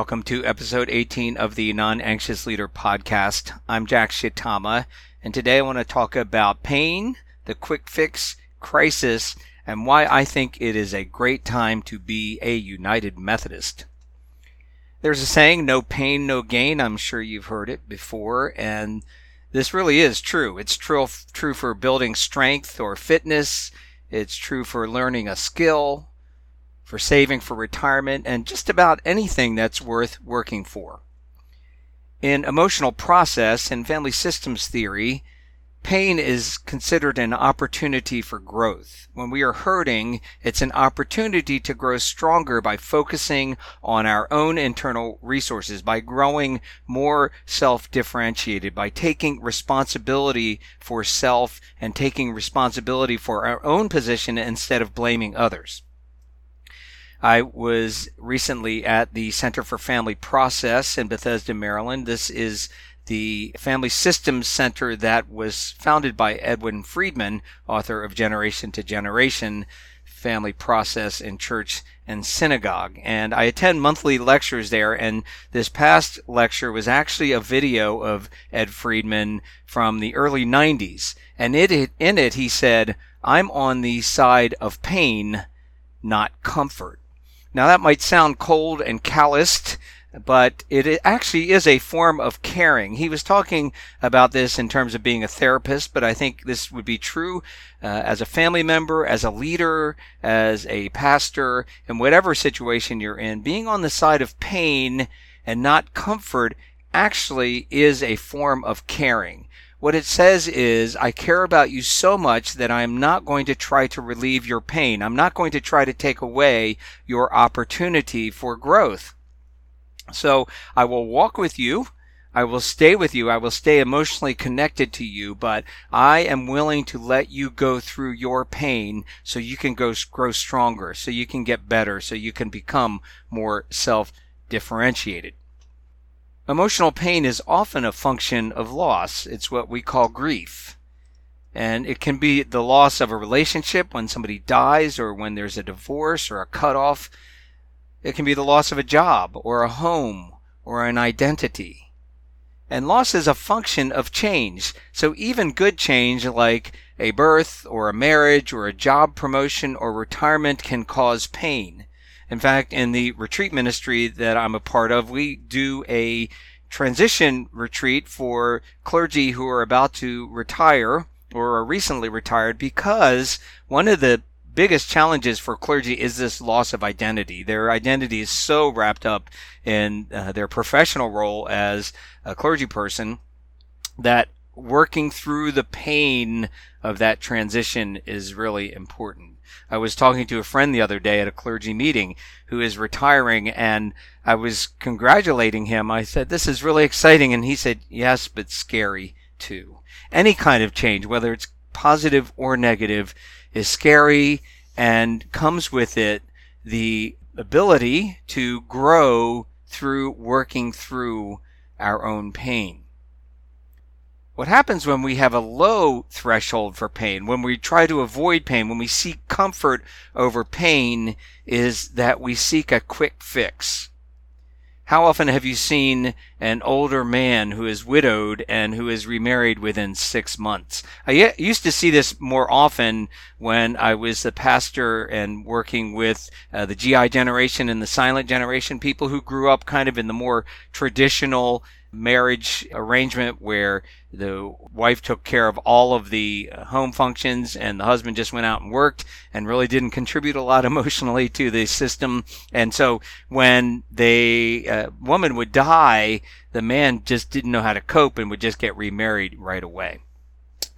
Welcome to episode 18 of the Non Anxious Leader podcast. I'm Jack Shitama, and today I want to talk about pain, the quick fix, crisis, and why I think it is a great time to be a United Methodist. There's a saying, no pain, no gain. I'm sure you've heard it before, and this really is true. It's true, true for building strength or fitness. It's true for learning a skill, for saving for retirement, and just about anything that's worth working for. In emotional process and family systems theory, pain is considered an opportunity for growth. When we are hurting, it's an opportunity to grow stronger by focusing on our own internal resources, by growing more self-differentiated, by taking responsibility for self and taking responsibility for our own position instead of blaming others. I was recently at the Center for Family Process in Bethesda, Maryland. This is the Family Systems Center that was founded by Edwin Friedman, author of Generation to Generation Family Process in Church and Synagogue. And I attend monthly lectures there, and this past lecture was actually a video of Ed Friedman from the early 90s. And it, in it, he said, I'm on the side of pain, not comfort. Now that might sound cold and calloused, but it actually is a form of caring. He was talking about this in terms of being a therapist, but I think this would be true uh, as a family member, as a leader, as a pastor, in whatever situation you're in. Being on the side of pain and not comfort actually is a form of caring. What it says is, I care about you so much that I'm not going to try to relieve your pain. I'm not going to try to take away your opportunity for growth. So I will walk with you. I will stay with you. I will stay emotionally connected to you, but I am willing to let you go through your pain so you can go grow stronger, so you can get better, so you can become more self differentiated. Emotional pain is often a function of loss. It's what we call grief. And it can be the loss of a relationship when somebody dies or when there's a divorce or a cutoff. It can be the loss of a job or a home or an identity. And loss is a function of change. So even good change like a birth or a marriage or a job promotion or retirement can cause pain. In fact, in the retreat ministry that I'm a part of, we do a transition retreat for clergy who are about to retire or are recently retired because one of the biggest challenges for clergy is this loss of identity. Their identity is so wrapped up in uh, their professional role as a clergy person that working through the pain of that transition is really important. I was talking to a friend the other day at a clergy meeting who is retiring and I was congratulating him. I said, This is really exciting. And he said, Yes, but scary too. Any kind of change, whether it's positive or negative, is scary and comes with it the ability to grow through working through our own pain. What happens when we have a low threshold for pain, when we try to avoid pain, when we seek comfort over pain, is that we seek a quick fix. How often have you seen an older man who is widowed and who is remarried within six months? I used to see this more often when I was a pastor and working with uh, the GI generation and the silent generation, people who grew up kind of in the more traditional marriage arrangement where the wife took care of all of the uh, home functions and the husband just went out and worked and really didn't contribute a lot emotionally to the system. And so when the uh, woman would die, the man just didn't know how to cope and would just get remarried right away.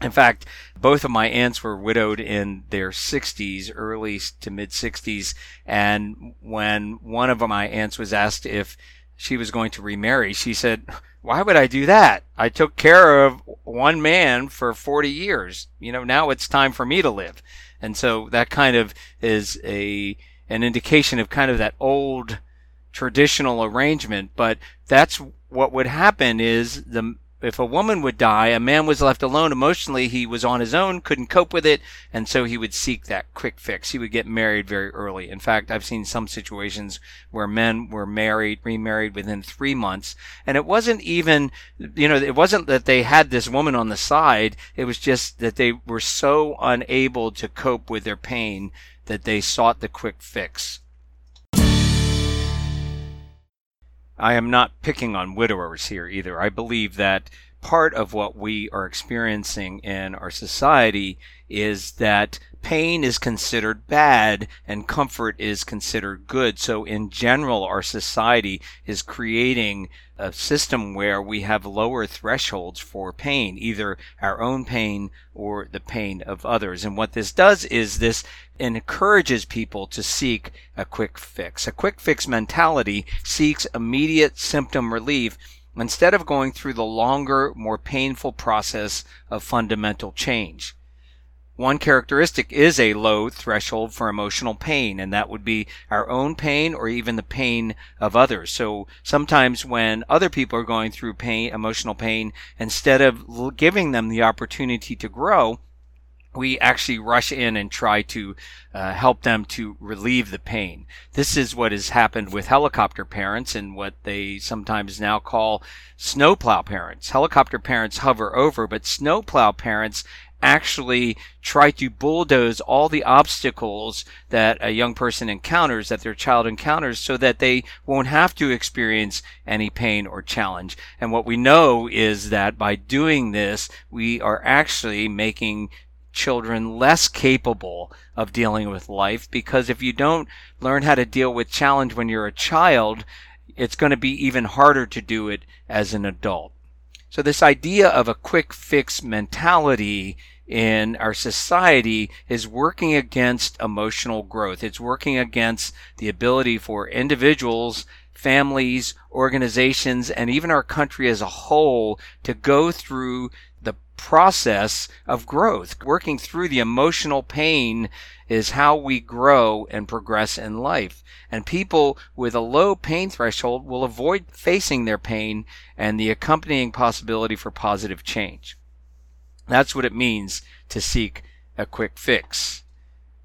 In fact, both of my aunts were widowed in their 60s, early to mid 60s. And when one of my aunts was asked if she was going to remarry, she said, Why would I do that? I took care of one man for 40 years. You know, now it's time for me to live. And so that kind of is a, an indication of kind of that old traditional arrangement. But that's what would happen is the if a woman would die, a man was left alone emotionally, he was on his own, couldn't cope with it, and so he would seek that quick fix. He would get married very early. In fact, I've seen some situations where men were married, remarried within three months, and it wasn't even, you know, it wasn't that they had this woman on the side, it was just that they were so unable to cope with their pain that they sought the quick fix. I am not picking on widowers here either. I believe that part of what we are experiencing in our society is that pain is considered bad and comfort is considered good. So in general, our society is creating a system where we have lower thresholds for pain, either our own pain or the pain of others. And what this does is this encourages people to seek a quick fix. A quick fix mentality seeks immediate symptom relief instead of going through the longer, more painful process of fundamental change. One characteristic is a low threshold for emotional pain, and that would be our own pain or even the pain of others. So sometimes when other people are going through pain, emotional pain, instead of giving them the opportunity to grow, we actually rush in and try to uh, help them to relieve the pain. This is what has happened with helicopter parents and what they sometimes now call snowplow parents. Helicopter parents hover over, but snowplow parents actually try to bulldoze all the obstacles that a young person encounters, that their child encounters, so that they won't have to experience any pain or challenge. And what we know is that by doing this, we are actually making children less capable of dealing with life because if you don't learn how to deal with challenge when you're a child, it's going to be even harder to do it as an adult. So this idea of a quick fix mentality in our society is working against emotional growth. It's working against the ability for individuals, families, organizations, and even our country as a whole to go through process of growth. Working through the emotional pain is how we grow and progress in life. And people with a low pain threshold will avoid facing their pain and the accompanying possibility for positive change. That's what it means to seek a quick fix.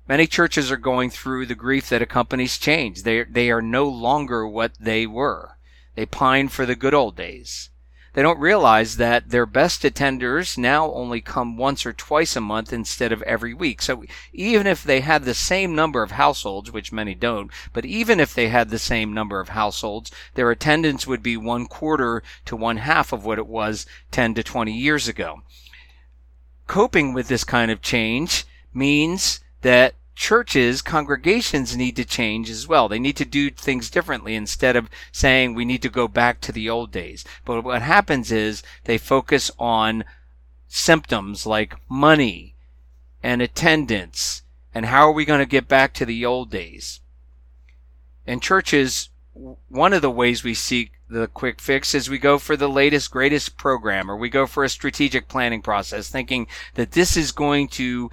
Many churches are going through the grief that accompanies change. They, they are no longer what they were. They pine for the good old days. They don't realize that their best attenders now only come once or twice a month instead of every week. So even if they had the same number of households, which many don't, but even if they had the same number of households, their attendance would be one quarter to one half of what it was 10 to 20 years ago coping with this kind of change means that churches, congregations need to change as well. They need to do things differently instead of saying we need to go back to the old days. But what happens is they focus on symptoms like money and attendance and how are we going to get back to the old days. And churches, one of the ways we seek the quick fix is we go for the latest, greatest program, or we go for a strategic planning process, thinking that this is going to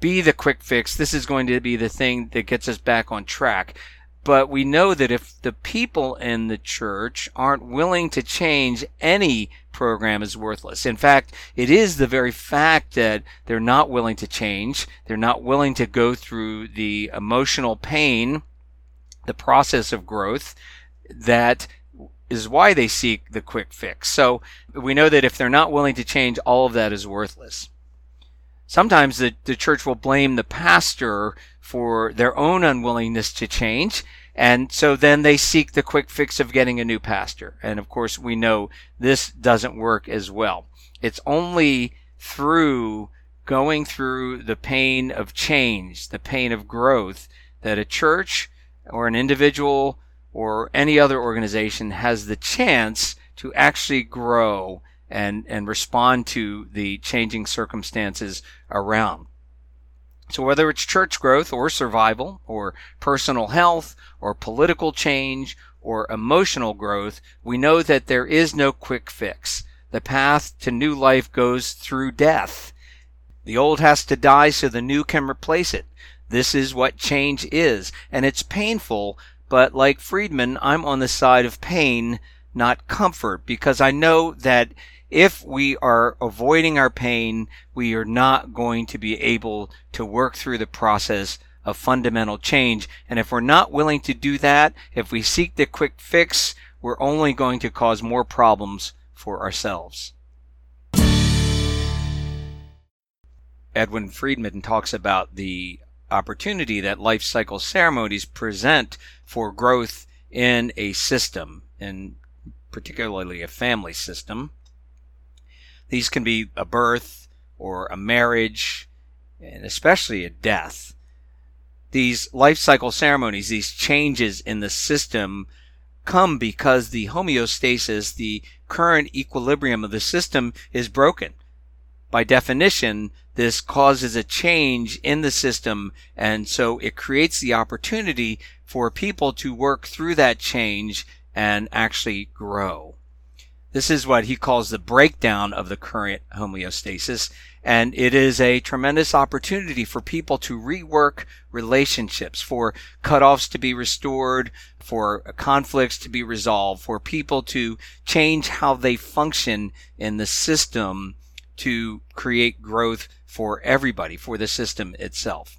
be the quick fix. This is going to be the thing that gets us back on track. But we know that if the people in the church aren't willing to change, any program is worthless. In fact, it is the very fact that they're not willing to change, they're not willing to go through the emotional pain, the process of growth, that is why they seek the quick fix. So we know that if they're not willing to change, all of that is worthless. Sometimes the, the church will blame the pastor for their own unwillingness to change. And so then they seek the quick fix of getting a new pastor. And of course, we know this doesn't work as well. It's only through going through the pain of change, the pain of growth, that a church or an individual or any other organization has the chance to actually grow and, and respond to the changing circumstances around. So whether it's church growth or survival or personal health or political change or emotional growth, we know that there is no quick fix. The path to new life goes through death. The old has to die so the new can replace it. This is what change is, and it's painful, but like Friedman, I'm on the side of pain, not comfort, because I know that if we are avoiding our pain, we are not going to be able to work through the process of fundamental change. And if we're not willing to do that, if we seek the quick fix, we're only going to cause more problems for ourselves. Edwin Friedman talks about the opportunity that life cycle ceremonies present for growth in a system, and particularly a family system. These can be a birth or a marriage, and especially a death. These life cycle ceremonies, these changes in the system, come because the homeostasis, the current equilibrium of the system, is broken. By definition, this causes a change in the system, and so it creates the opportunity for people to work through that change and actually grow. This is what he calls the breakdown of the current homeostasis. And it is a tremendous opportunity for people to rework relationships, for cutoffs to be restored, for conflicts to be resolved, for people to change how they function in the system to create growth for everybody, for the system itself.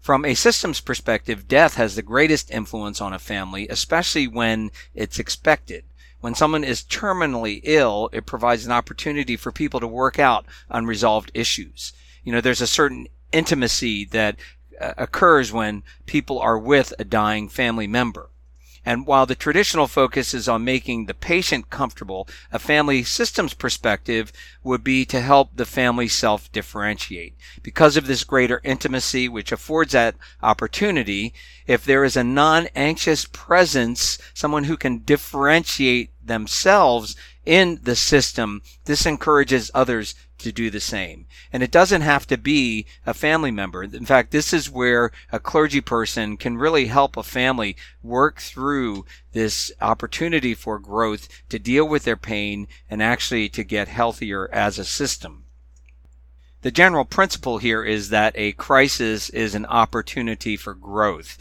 From a systems perspective, death has the greatest influence on a family, especially when it's expected. When someone is terminally ill, it provides an opportunity for people to work out unresolved issues. You know, there's a certain intimacy that uh, occurs when people are with a dying family member. And while the traditional focus is on making the patient comfortable, a family systems perspective would be to help the family self differentiate. Because of this greater intimacy, which affords that opportunity, if there is a non anxious presence, someone who can differentiate themselves in the system, this encourages others to do the same. And it doesn't have to be a family member. In fact, this is where a clergy person can really help a family work through this opportunity for growth to deal with their pain and actually to get healthier as a system. The general principle here is that a crisis is an opportunity for growth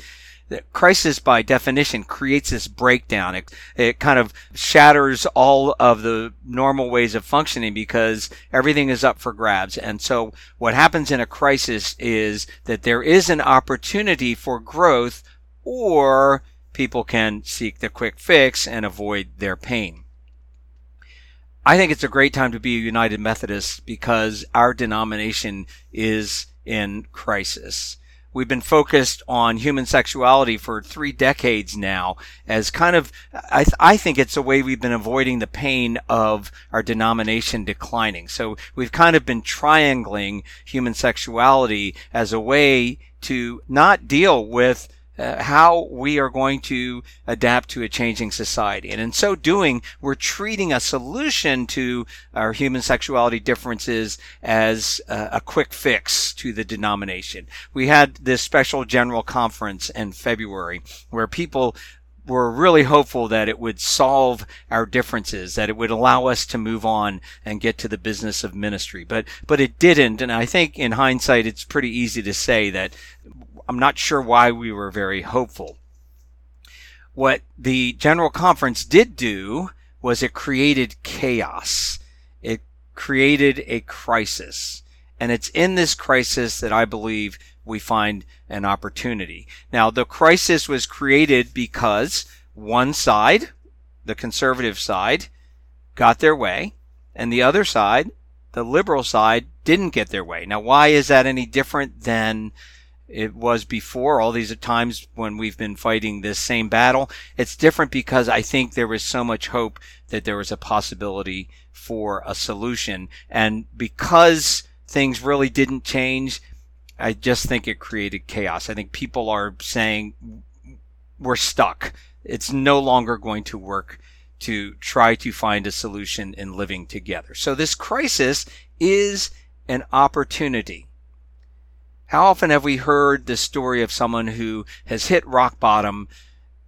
crisis by definition creates this breakdown. It, it kind of shatters all of the normal ways of functioning because everything is up for grabs. And so what happens in a crisis is that there is an opportunity for growth or people can seek the quick fix and avoid their pain. I think it's a great time to be a United Methodist because our denomination is in crisis. We've been focused on human sexuality for three decades now as kind of, I, th- I think it's a way we've been avoiding the pain of our denomination declining. So we've kind of been triangling human sexuality as a way to not deal with uh, how we are going to adapt to a changing society. And in so doing, we're treating a solution to our human sexuality differences as uh, a quick fix to the denomination. We had this special general conference in February where people were really hopeful that it would solve our differences, that it would allow us to move on and get to the business of ministry. But but it didn't, and I think in hindsight it's pretty easy to say that I'm not sure why we were very hopeful. What the General Conference did do was it created chaos. It created a crisis. And it's in this crisis that I believe we find an opportunity. Now, the crisis was created because one side, the conservative side, got their way, and the other side, the liberal side, didn't get their way. Now, why is that any different than it was before all these times when we've been fighting this same battle. It's different because I think there was so much hope that there was a possibility for a solution. And because things really didn't change, I just think it created chaos. I think people are saying we're stuck. It's no longer going to work to try to find a solution in living together. So this crisis is an opportunity. How often have we heard the story of someone who has hit rock bottom,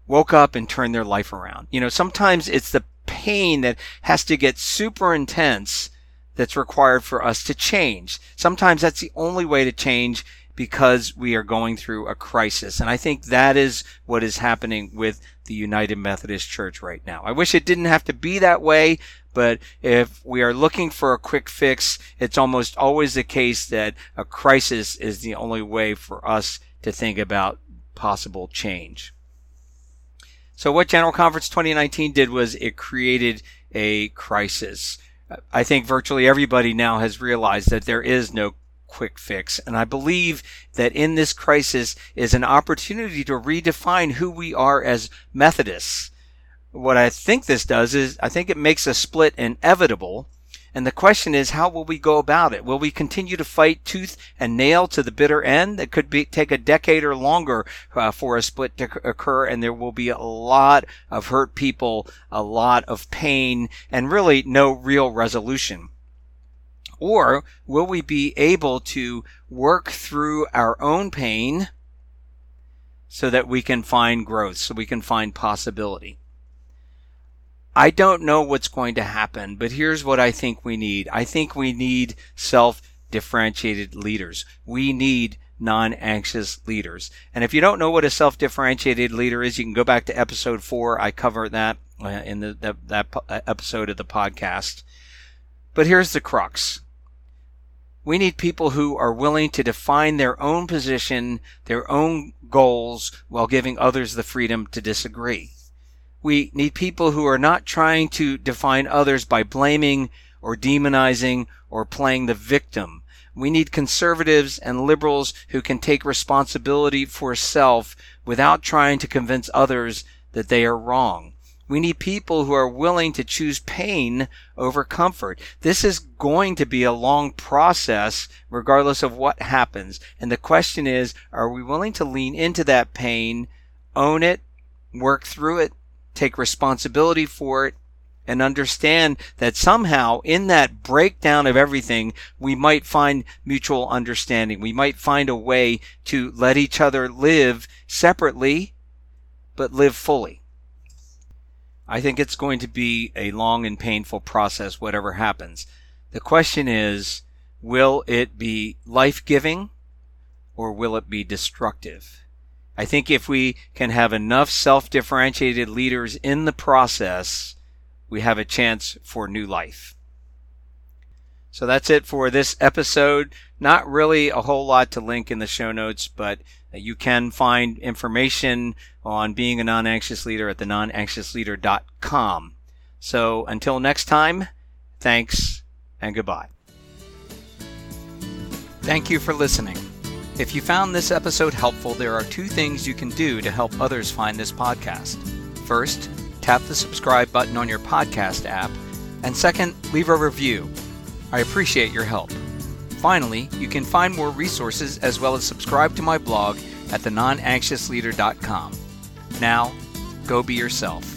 woke up and turned their life around? You know, sometimes it's the pain that has to get super intense that's required for us to change. Sometimes that's the only way to change because we are going through a crisis. And I think that is what is happening with the United Methodist Church right now. I wish it didn't have to be that way, but if we are looking for a quick fix, it's almost always the case that a crisis is the only way for us to think about possible change. So what General Conference 2019 did was it created a crisis. I think virtually everybody now has realized that there is no quick fix. And I believe that in this crisis is an opportunity to redefine who we are as Methodists. What I think this does is I think it makes a split inevitable. And the question is, how will we go about it? Will we continue to fight tooth and nail to the bitter end? It could be take a decade or longer uh, for a split to occur, and there will be a lot of hurt people, a lot of pain, and really no real resolution. Or will we be able to work through our own pain so that we can find growth, so we can find possibility? I don't know what's going to happen, but here's what I think we need. I think we need self differentiated leaders. We need non anxious leaders. And if you don't know what a self differentiated leader is, you can go back to episode four. I cover that uh, in the, that episode of the podcast. But here's the crux we need people who are willing to define their own position, their own goals, while giving others the freedom to disagree. We need people who are not trying to define others by blaming or demonizing or playing the victim. We need conservatives and liberals who can take responsibility for self without trying to convince others that they are wrong. We need people who are willing to choose pain over comfort. This is going to be a long process regardless of what happens. And the question is, are we willing to lean into that pain, own it, work through it, take responsibility for it, and understand that somehow in that breakdown of everything, we might find mutual understanding. We might find a way to let each other live separately, but live fully. I think it's going to be a long and painful process, whatever happens. The question is, will it be life giving or will it be destructive? I think if we can have enough self differentiated leaders in the process, we have a chance for new life. So that's it for this episode. Not really a whole lot to link in the show notes, but you can find information on being a non anxious leader at the nonanxiousleader.com. So until next time, thanks and goodbye. Thank you for listening. If you found this episode helpful, there are two things you can do to help others find this podcast. First, tap the subscribe button on your podcast app, and second, leave a review. I appreciate your help. Finally, you can find more resources as well as subscribe to my blog at thenonanxiousleader.com. Now, go be yourself.